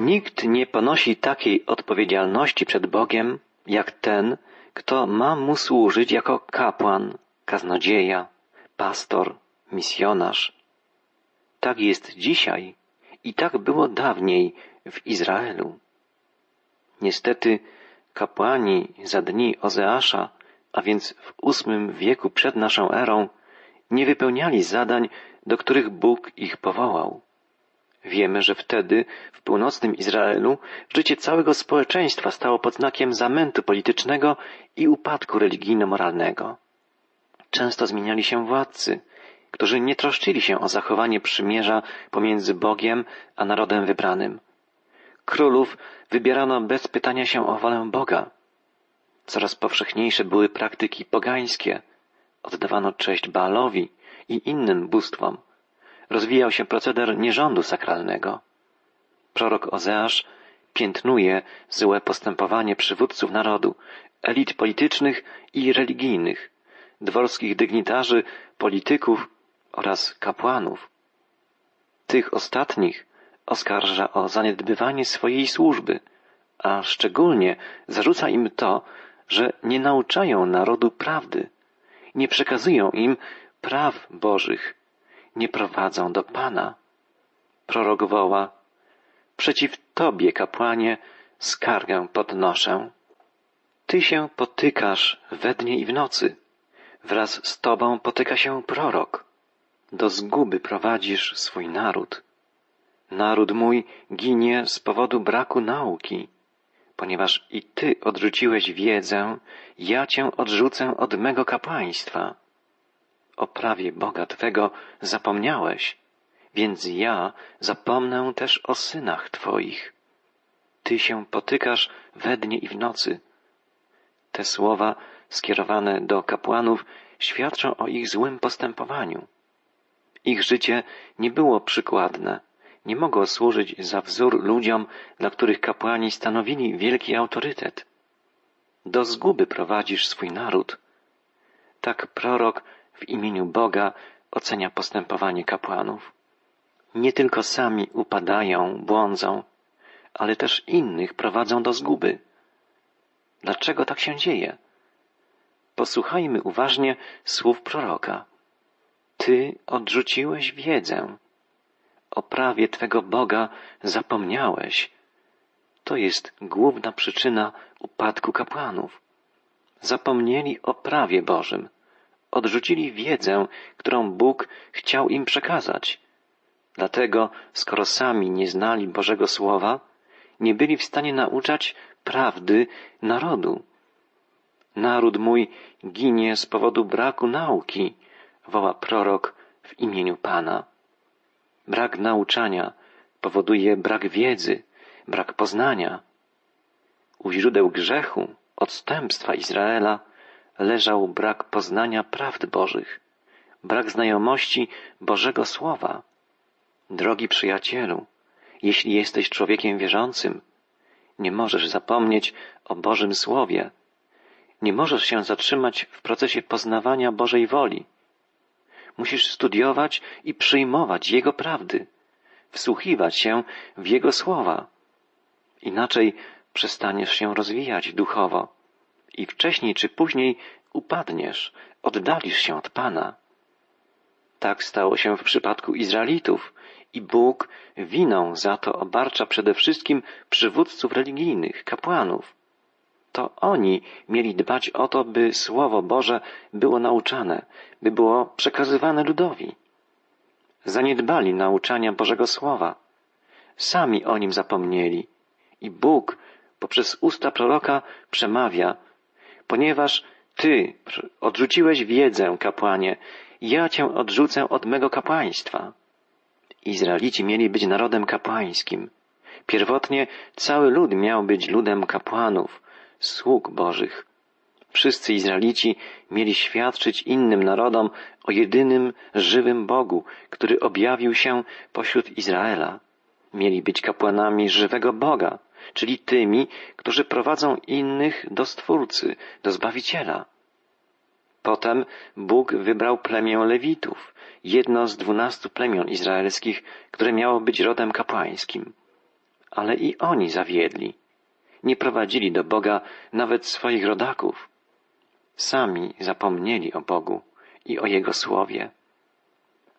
Nikt nie ponosi takiej odpowiedzialności przed Bogiem, jak ten, kto ma mu służyć jako kapłan, kaznodzieja, pastor, misjonarz. Tak jest dzisiaj i tak było dawniej w Izraelu. Niestety kapłani za dni Ozeasza, a więc w ósmym wieku przed naszą erą, nie wypełniali zadań, do których Bóg ich powołał. Wiemy, że wtedy w północnym Izraelu życie całego społeczeństwa stało pod znakiem zamętu politycznego i upadku religijno-moralnego. Często zmieniali się władcy, którzy nie troszczyli się o zachowanie przymierza pomiędzy Bogiem a narodem wybranym. Królów wybierano bez pytania się o wolę Boga. Coraz powszechniejsze były praktyki pogańskie. Oddawano cześć Baalowi i innym bóstwom. Rozwijał się proceder nierządu sakralnego. Prorok Ozeasz piętnuje złe postępowanie przywódców narodu, elit politycznych i religijnych, dworskich dygnitarzy, polityków oraz kapłanów. Tych ostatnich oskarża o zaniedbywanie swojej służby, a szczególnie zarzuca im to, że nie nauczają narodu prawdy, nie przekazują im praw Bożych, nie prowadzą do Pana. Prorok woła, przeciw Tobie, kapłanie, skargę podnoszę. Ty się potykasz we dnie i w nocy. Wraz z Tobą potyka się prorok. Do zguby prowadzisz swój naród. Naród mój ginie z powodu braku nauki. Ponieważ i Ty odrzuciłeś wiedzę, ja Cię odrzucę od mego kapłaństwa. O prawie Boga Twego zapomniałeś, więc ja zapomnę też o synach Twoich. Ty się potykasz we dnie i w nocy. Te słowa skierowane do kapłanów świadczą o ich złym postępowaniu. Ich życie nie było przykładne, nie mogło służyć za wzór ludziom, dla których kapłani stanowili wielki autorytet. Do zguby prowadzisz swój naród. Tak prorok w imieniu Boga ocenia postępowanie kapłanów. Nie tylko sami upadają, błądzą, ale też innych prowadzą do zguby. Dlaczego tak się dzieje? Posłuchajmy uważnie słów proroka. Ty odrzuciłeś wiedzę. O prawie Twego Boga zapomniałeś. To jest główna przyczyna upadku kapłanów. Zapomnieli o prawie Bożym. Odrzucili wiedzę, którą Bóg chciał im przekazać. Dlatego, skoro sami nie znali Bożego Słowa, nie byli w stanie nauczać prawdy narodu. Naród mój ginie z powodu braku nauki, woła prorok w imieniu Pana. Brak nauczania powoduje brak wiedzy, brak poznania. U źródeł grzechu, odstępstwa Izraela leżał brak poznania prawd Bożych, brak znajomości Bożego Słowa. Drogi przyjacielu, jeśli jesteś człowiekiem wierzącym, nie możesz zapomnieć o Bożym Słowie. Nie możesz się zatrzymać w procesie poznawania Bożej woli. Musisz studiować i przyjmować Jego prawdy, wsłuchiwać się w Jego słowa. Inaczej przestaniesz się rozwijać duchowo i wcześniej czy później upadniesz, oddalisz się od Pana. Tak stało się w przypadku Izraelitów i Bóg winą za to obarcza przede wszystkim przywódców religijnych, kapłanów. To oni mieli dbać o to, by Słowo Boże było nauczane, by było przekazywane ludowi. Zaniedbali nauczania Bożego Słowa. Sami o nim zapomnieli. I Bóg poprzez usta proroka przemawia, ponieważ Ty odrzuciłeś wiedzę, kapłanie, ja Cię odrzucę od mego kapłaństwa. Izraelici mieli być narodem kapłańskim. Pierwotnie cały lud miał być ludem kapłanów, sług Bożych. Wszyscy Izraelici mieli świadczyć innym narodom o jedynym żywym Bogu, który objawił się pośród Izraela. Mieli być kapłanami żywego Boga, czyli tymi, którzy prowadzą innych do Stwórcy, do Zbawiciela. Potem Bóg wybrał plemię Lewitów, jedno z dwunastu plemion izraelskich, które miało być rodem kapłańskim. ale i oni zawiedli. Nie prowadzili do Boga nawet swoich rodaków. Sami zapomnieli o Bogu i o Jego słowie.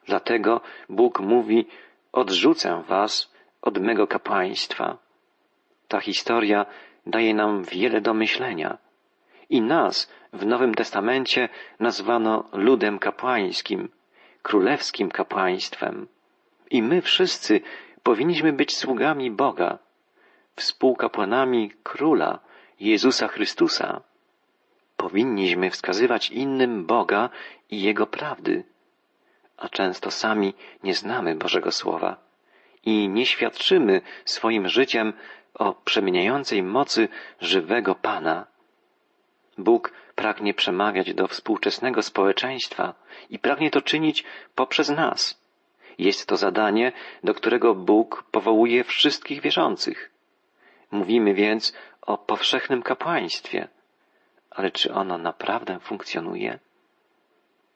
Dlatego Bóg mówi, odrzucę was od mego kapłaństwa. Ta historia daje nam wiele do myślenia. I nas w Nowym Testamencie nazwano ludem kapłańskim, królewskim kapłaństwem. I my wszyscy powinniśmy być sługami Boga, współkapłanami Króla Jezusa Chrystusa. Powinniśmy wskazywać innym Boga i Jego prawdy, a często sami nie znamy Bożego Słowa i nie świadczymy swoim życiem o przemieniającej mocy żywego Pana. Bóg pragnie przemawiać do współczesnego społeczeństwa i pragnie to czynić poprzez nas. Jest to zadanie, do którego Bóg powołuje wszystkich wierzących. Mówimy więc o powszechnym kapłaństwie. Ale czy ono naprawdę funkcjonuje?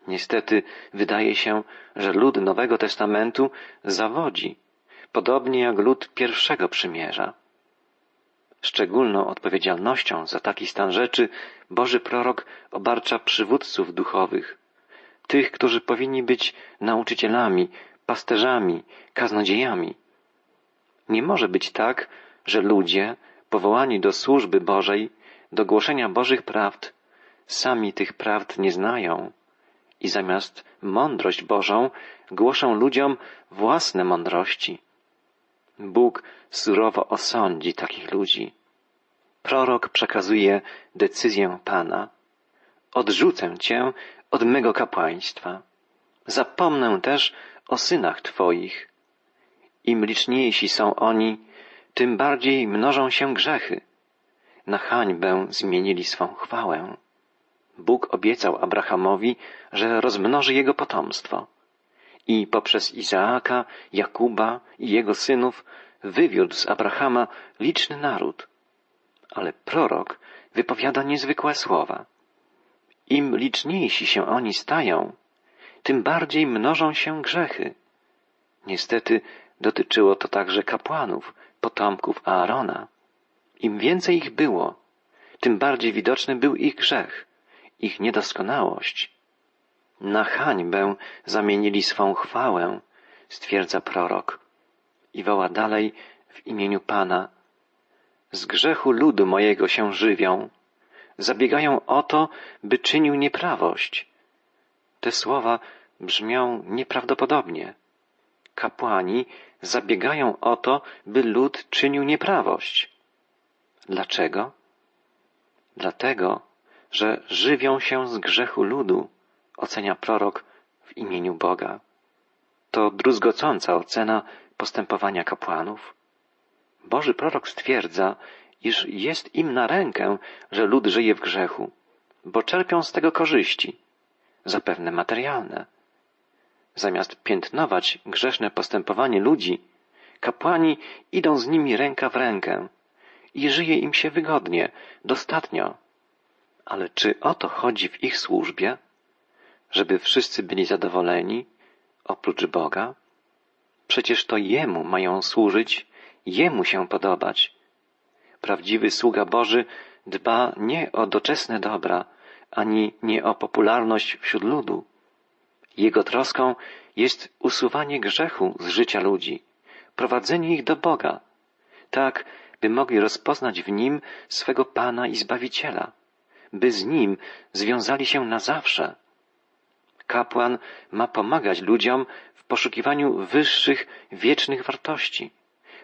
Niestety wydaje się, że lud Nowego Testamentu zawodzi, podobnie jak lud pierwszego przymierza. Szczególną odpowiedzialnością za taki stan rzeczy Boży prorok obarcza przywódców duchowych, tych, którzy powinni być nauczycielami, pasterzami, kaznodziejami. Nie może być tak, że ludzie, powołani do służby Bożej, do głoszenia Bożych prawd, sami tych prawd nie znają i zamiast mądrość Bożą głoszą ludziom własne mądrości. Bóg surowo osądzi takich ludzi. Prorok przekazuje decyzję Pana. Odrzucę Cię od mego kapłaństwa. Zapomnę też o synach Twoich. Im liczniejsi są oni, tym bardziej mnożą się grzechy. Na hańbę zmienili swą chwałę. Bóg obiecał Abrahamowi, że rozmnoży jego potomstwo. I poprzez Izaaka, Jakuba i jego synów wywiódł z Abrahama liczny naród. Ale prorok wypowiada niezwykłe słowa. Im liczniejsi się oni stają, tym bardziej mnożą się grzechy. Niestety dotyczyło to także kapłanów, potomków Aarona. Im więcej ich było, tym bardziej widoczny był ich grzech, ich niedoskonałość. Na hańbę zamienili swą chwałę, stwierdza prorok i woła dalej w imieniu Pana. Z grzechu ludu mojego się żywią, zabiegają o to, by czynił nieprawość. Te słowa brzmią nieprawdopodobnie. Kapłani zabiegają o to, by lud czynił nieprawość. Dlaczego? Dlatego, że żywią się z grzechu ludu, ocenia prorok w imieniu Boga. To druzgocąca ocena postępowania kapłanów. Boży prorok stwierdza, iż jest im na rękę, że lud żyje w grzechu, bo czerpią z tego korzyści, zapewne materialne. Zamiast piętnować grzeszne postępowanie ludzi, kapłani idą z nimi ręka w rękę i żyje im się wygodnie, dostatnio. Ale czy o to chodzi w ich służbie? Żeby wszyscy byli zadowoleni, oprócz Boga? Przecież to Jemu mają służyć, Jemu się podobać. Prawdziwy sługa Boży dba nie o doczesne dobra, ani nie o popularność wśród ludu. Jego troską jest usuwanie grzechu z życia ludzi, prowadzenie ich do Boga, tak by mogli rozpoznać w Nim swego Pana i Zbawiciela, by z Nim związali się na zawsze. Kapłan ma pomagać ludziom w poszukiwaniu wyższych, wiecznych wartości.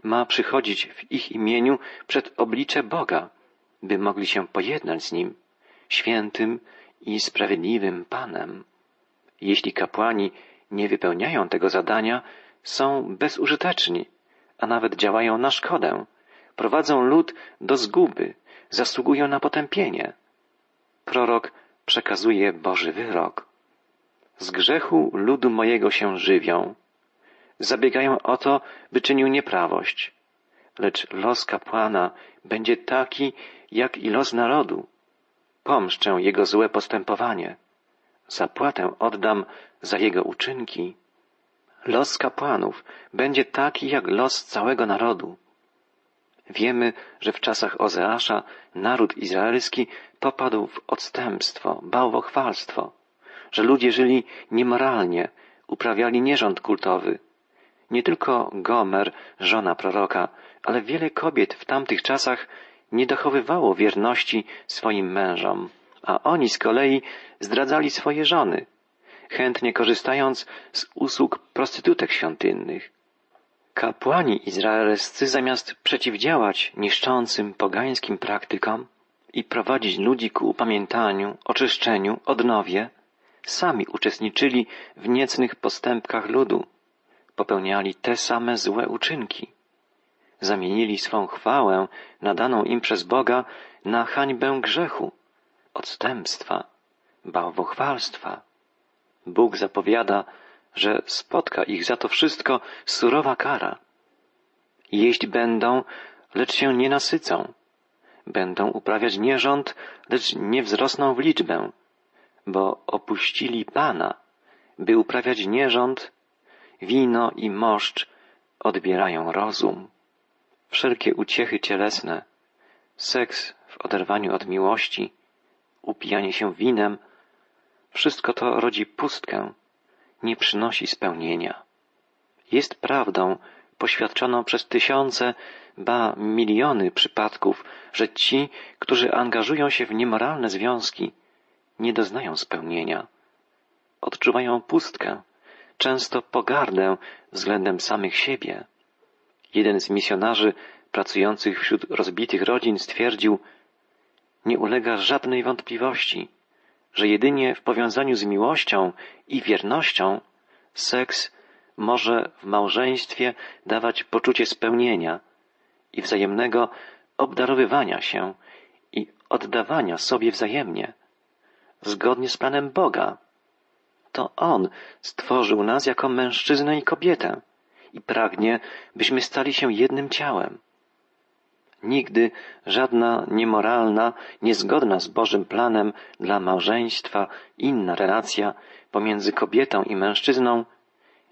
Ma przychodzić w ich imieniu przed oblicze Boga, by mogli się pojednać z Nim, świętym i sprawiedliwym Panem. Jeśli kapłani nie wypełniają tego zadania, są bezużyteczni, a nawet działają na szkodę, prowadzą lud do zguby, zasługują na potępienie. Prorok przekazuje Boży wyrok. Z grzechu ludu mojego się żywią. Zabiegają o to, by czynił nieprawość. Lecz los kapłana będzie taki, jak i los narodu. Pomszczę jego złe postępowanie. Zapłatę oddam za jego uczynki. Los kapłanów będzie taki jak los całego narodu. Wiemy, że w czasach Ozeasza naród izraelski popadł w odstępstwo, bałwochwalstwo, że ludzie żyli niemoralnie, uprawiali nierząd kultowy. Nie tylko Gomer, żona proroka, ale wiele kobiet w tamtych czasach nie dochowywało wierności swoim mężom, a oni z kolei zdradzali swoje żony, chętnie korzystając z usług prostytutek świątynnych. Kapłani izraelscy zamiast przeciwdziałać niszczącym pogańskim praktykom i prowadzić ludzi ku upamiętaniu, oczyszczeniu, odnowie, sami uczestniczyli w niecnych postępkach ludu, popełniali te same złe uczynki. Zamienili swą chwałę nadaną im przez Boga na hańbę grzechu, odstępstwa, bałwochwalstwa. Bóg zapowiada, że spotka ich za to wszystko surowa kara. Jeść będą, lecz się nie nasycą. Będą uprawiać nierząd, lecz nie wzrosną w liczbę, bo opuścili Pana, by uprawiać nierząd, wino i moszcz odbierają rozum. Wszelkie uciechy cielesne, seks w oderwaniu od miłości, upijanie się winem, wszystko to rodzi pustkę, nie przynosi spełnienia. Jest prawdą, poświadczoną przez tysiące, ba miliony przypadków, że ci, którzy angażują się w niemoralne związki, nie doznają spełnienia. Odczuwają pustkę, często pogardę względem samych siebie. Jeden z misjonarzy pracujących wśród rozbitych rodzin stwierdził, nie ulega żadnej wątpliwości, że jedynie w powiązaniu z miłością i wiernością seks może w małżeństwie dawać poczucie spełnienia i wzajemnego obdarowywania się i oddawania sobie wzajemnie, zgodnie z planem Boga. To On stworzył nas jako mężczyznę i kobietę i pragnie, byśmy stali się jednym ciałem. Nigdy żadna niemoralna, niezgodna z Bożym planem dla małżeństwa inna relacja pomiędzy kobietą i mężczyzną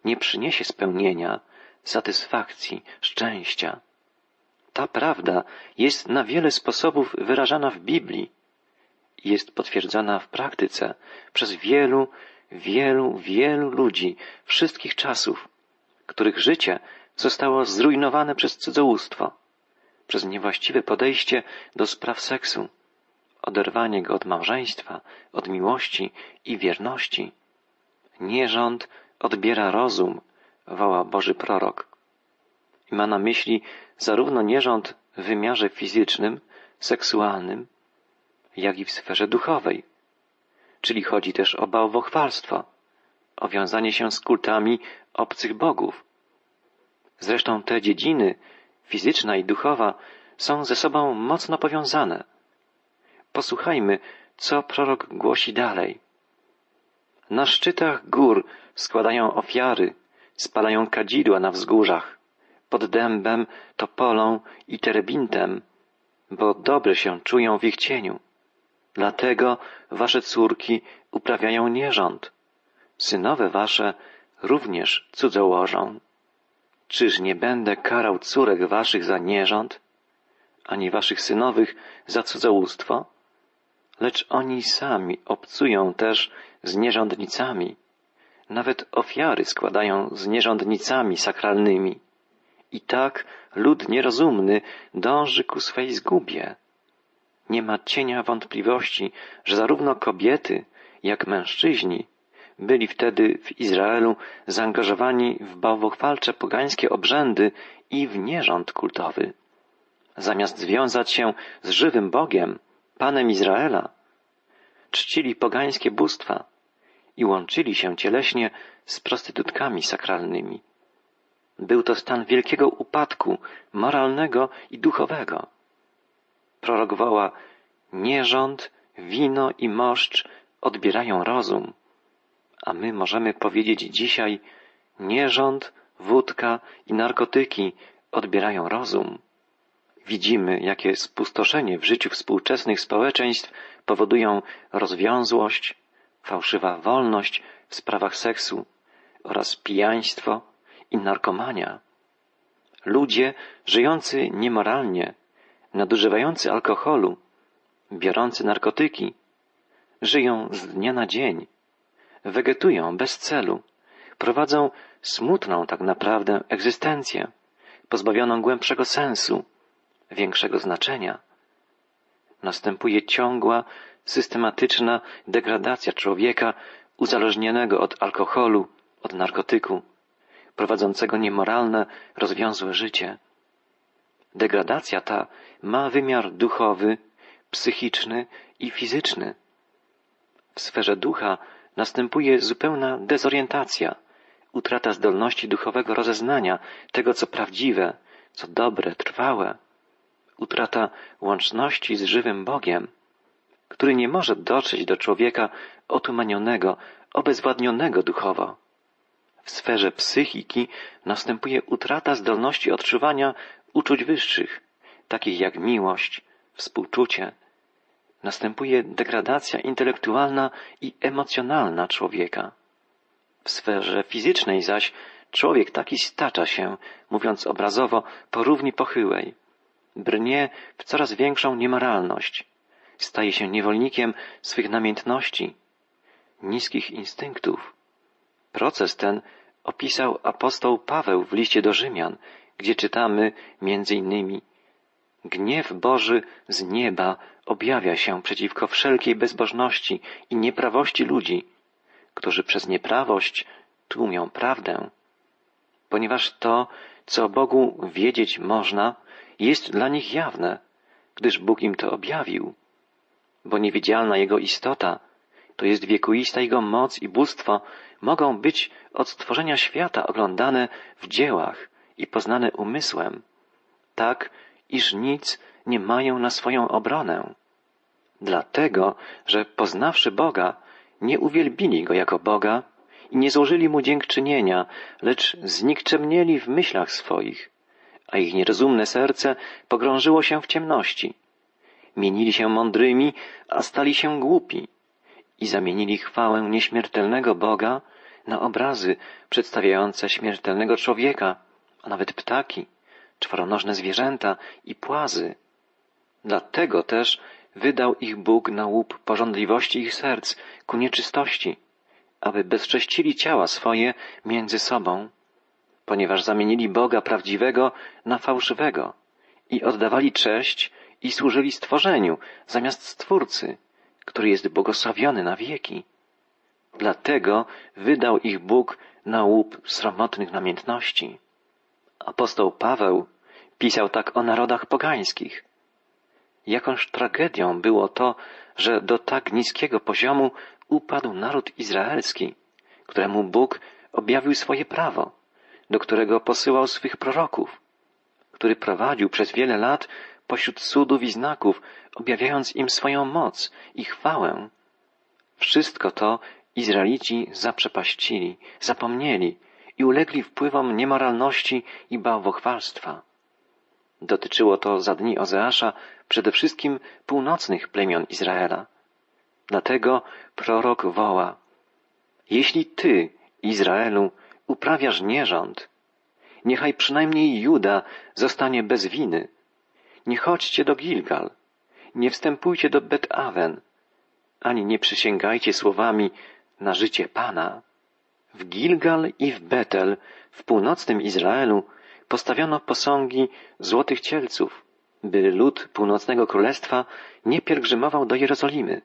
nie przyniesie spełnienia, satysfakcji, szczęścia. Ta prawda jest na wiele sposobów wyrażana w Biblii jest potwierdzana w praktyce przez wielu, wielu, wielu ludzi wszystkich czasów, których życie zostało zrujnowane przez cudzołóstwo przez niewłaściwe podejście do spraw seksu, oderwanie go od małżeństwa, od miłości i wierności. Nierząd odbiera rozum, woła Boży prorok. I ma na myśli zarówno nierząd w wymiarze fizycznym, seksualnym, jak i w sferze duchowej. Czyli chodzi też o bałwochwalstwo, o wiązanie się z kultami obcych bogów. Zresztą te dziedziny fizyczna i duchowa są ze sobą mocno powiązane. Posłuchajmy, co prorok głosi dalej. Na szczytach gór składają ofiary, spalają kadzidła na wzgórzach, pod dębem, topolą i terebintem, bo dobre się czują w ich cieniu. Dlatego wasze córki uprawiają nierząd, synowe wasze również cudzołożą. Czyż nie będę karał córek waszych za nierząd, ani waszych synowych za cudzołóstwo? Lecz oni sami obcują też z nierządnicami. Nawet ofiary składają z nierządnicami sakralnymi. I tak lud nierozumny dąży ku swej zgubie. Nie ma cienia wątpliwości, że zarówno kobiety, jak mężczyźni byli wtedy w Izraelu zaangażowani w bałwochwalcze pogańskie obrzędy i w nierząd kultowy. Zamiast związać się z żywym Bogiem, Panem Izraela, czcili pogańskie bóstwa i łączyli się cieleśnie z prostytutkami sakralnymi. Był to stan wielkiego upadku moralnego i duchowego. Prorok woła, nierząd, wino i moszcz odbierają rozum a my możemy powiedzieć dzisiaj, nierząd, wódka i narkotyki odbierają rozum. Widzimy, jakie spustoszenie w życiu współczesnych społeczeństw powodują rozwiązłość, fałszywa wolność w sprawach seksu oraz pijaństwo i narkomania. Ludzie żyjący niemoralnie, nadużywający alkoholu, biorący narkotyki, żyją z dnia na dzień, wegetują bez celu, prowadzą smutną tak naprawdę egzystencję, pozbawioną głębszego sensu, większego znaczenia. Następuje ciągła, systematyczna degradacja człowieka uzależnionego od alkoholu, od narkotyku, prowadzącego niemoralne, rozwiązłe życie. Degradacja ta ma wymiar duchowy, psychiczny i fizyczny. W sferze ducha następuje zupełna dezorientacja, utrata zdolności duchowego rozeznania tego, co prawdziwe, co dobre, trwałe, utrata łączności z żywym Bogiem, który nie może dotrzeć do człowieka otumanionego, obezwładnionego duchowo. W sferze psychiki następuje utrata zdolności odczuwania uczuć wyższych, takich jak miłość, współczucie. Następuje degradacja intelektualna i emocjonalna człowieka. W sferze fizycznej zaś człowiek taki stacza się, mówiąc obrazowo, po równi pochyłej. Brnie w coraz większą niemoralność. Staje się niewolnikiem swych namiętności, niskich instynktów. Proces ten opisał apostoł Paweł w liście do Rzymian, gdzie czytamy między innymi Gniew Boży z nieba objawia się przeciwko wszelkiej bezbożności i nieprawości ludzi, którzy przez nieprawość tłumią prawdę. Ponieważ to, co Bogu wiedzieć można, jest dla nich jawne, gdyż Bóg im to objawił. Bo niewidzialna Jego istota, to jest wiekuista Jego moc i bóstwo, mogą być od stworzenia świata oglądane w dziełach i poznane umysłem, tak, iż nic nie mają na swoją obronę. Dlatego, że poznawszy Boga, nie uwielbili Go jako Boga i nie złożyli Mu dziękczynienia, lecz znikczemnieli w myślach swoich, a ich nierozumne serce pogrążyło się w ciemności. Mienili się mądrymi, a stali się głupi i zamienili chwałę nieśmiertelnego Boga na obrazy przedstawiające śmiertelnego człowieka, a nawet ptaki, czworonożne zwierzęta i płazy. Dlatego też wydał ich Bóg na łup porządliwości ich serc ku nieczystości, aby bezcześcili ciała swoje między sobą, ponieważ zamienili Boga prawdziwego na fałszywego i oddawali cześć i służyli stworzeniu zamiast Stwórcy, który jest błogosławiony na wieki. Dlatego wydał ich Bóg na łup sromotnych namiętności. Apostoł Paweł pisał tak o narodach pogańskich. Jakąż tragedią było to, że do tak niskiego poziomu upadł naród izraelski, któremu Bóg objawił swoje prawo, do którego posyłał swych proroków, który prowadził przez wiele lat pośród cudów i znaków, objawiając im swoją moc i chwałę. Wszystko to Izraelici zaprzepaścili, zapomnieli i ulegli wpływom niemoralności i bałwochwalstwa. Dotyczyło to za dni Ozeasza przede wszystkim północnych plemion Izraela. Dlatego prorok woła, jeśli ty, Izraelu, uprawiasz nierząd, niechaj przynajmniej Juda zostanie bez winy. Nie chodźcie do Gilgal, nie wstępujcie do Bet-Awen, ani nie przysięgajcie słowami na życie Pana. W Gilgal i w Betel, w północnym Izraelu, postawiono posągi złotych cielców, by lud północnego królestwa nie pielgrzymował do Jerozolimy.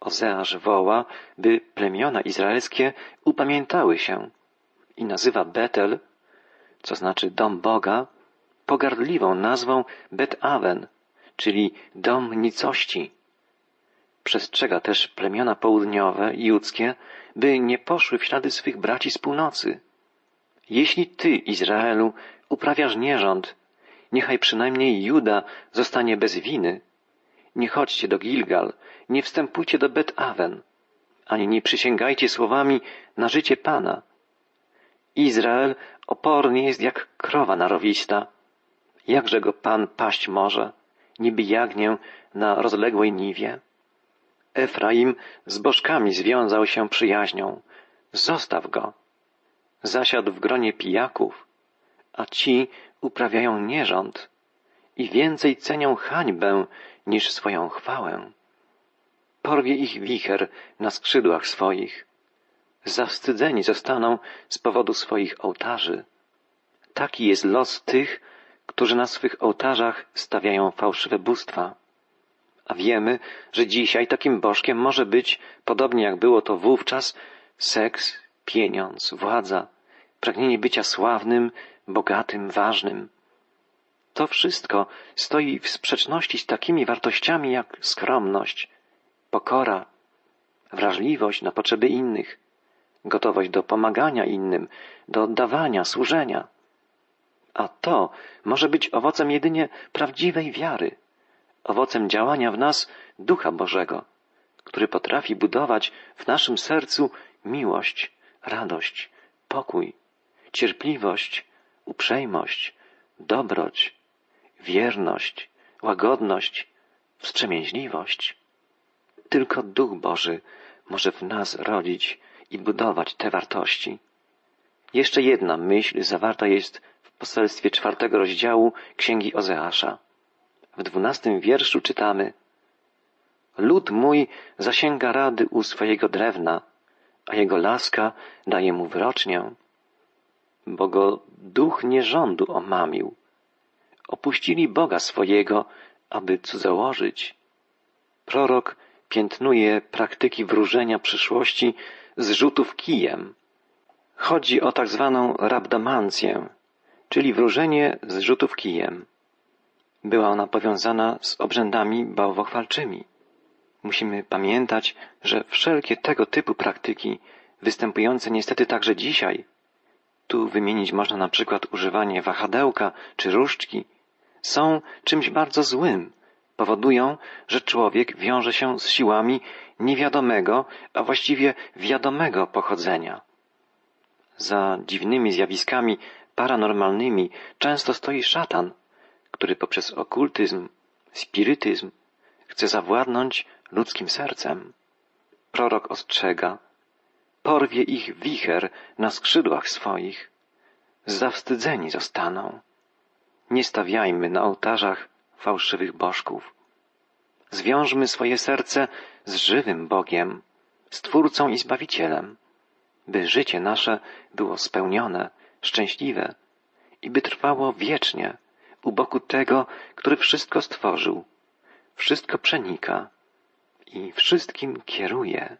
Ozeasz woła, by plemiona izraelskie upamiętały się i nazywa Betel, co znaczy dom Boga, pogardliwą nazwą Bet-Awen, czyli dom nicości. Przestrzega też plemiona południowe i judzkie, by nie poszły w ślady swych braci z północy. Jeśli ty, Izraelu, uprawiasz nierząd, niechaj przynajmniej Juda zostanie bez winy. Nie chodźcie do Gilgal, nie wstępujcie do Bet-Awen, ani nie przysięgajcie słowami na życie Pana. Izrael oporny jest jak krowa narowista. Jakże go Pan paść może, niby jagnię na rozległej niwie? Efraim z bożkami związał się przyjaźnią. Zostaw go. Zasiadł w gronie pijaków, a ci uprawiają nierząd i więcej cenią hańbę niż swoją chwałę. Porwie ich wicher na skrzydłach swoich. Zawstydzeni zostaną z powodu swoich ołtarzy. Taki jest los tych, którzy na swych ołtarzach stawiają fałszywe bóstwa. A wiemy, że dzisiaj takim bożkiem może być, podobnie jak było to wówczas, seks, pieniądz, władza, pragnienie bycia sławnym, bogatym, ważnym. To wszystko stoi w sprzeczności z takimi wartościami jak skromność, pokora, wrażliwość na potrzeby innych, gotowość do pomagania innym, do oddawania, służenia. A to może być owocem jedynie prawdziwej wiary, owocem działania w nas Ducha Bożego, który potrafi budować w naszym sercu miłość, radość, pokój, cierpliwość, uprzejmość, dobroć, wierność, łagodność, wstrzemięźliwość. Tylko Duch Boży może w nas rodzić i budować te wartości. Jeszcze jedna myśl zawarta jest w poselstwie czwartego rozdziału Księgi Ozeasza. W dwunastym wierszu czytamy Lud mój zasięga rady u swojego drewna, a jego laska daje mu wyrocznię, bo go duch nierządu omamił. Opuścili Boga swojego, aby cudzołożyć. Prorok piętnuje praktyki wróżenia przyszłości z rzutów kijem. Chodzi o tak zwaną rabdomancję, czyli wróżenie z rzutów kijem. Była ona powiązana z obrzędami bałwochwalczymi. Musimy pamiętać, że wszelkie tego typu praktyki, występujące niestety także dzisiaj, tu wymienić można na przykład używanie wahadełka czy różdżki, są czymś bardzo złym. Powodują, że człowiek wiąże się z siłami niewiadomego, a właściwie wiadomego pochodzenia. Za dziwnymi zjawiskami paranormalnymi często stoi szatan, który poprzez okultyzm, spirytyzm chce zawładnąć ludzkim sercem. Prorok ostrzega, porwie ich wicher na skrzydłach swoich, zawstydzeni zostaną. Nie stawiajmy na ołtarzach fałszywych bożków. Zwiążmy swoje serce z żywym Bogiem, Stwórcą i Zbawicielem, by życie nasze było spełnione, szczęśliwe i by trwało wiecznie u boku tego, który wszystko stworzył, wszystko przenika i wszystkim kieruje.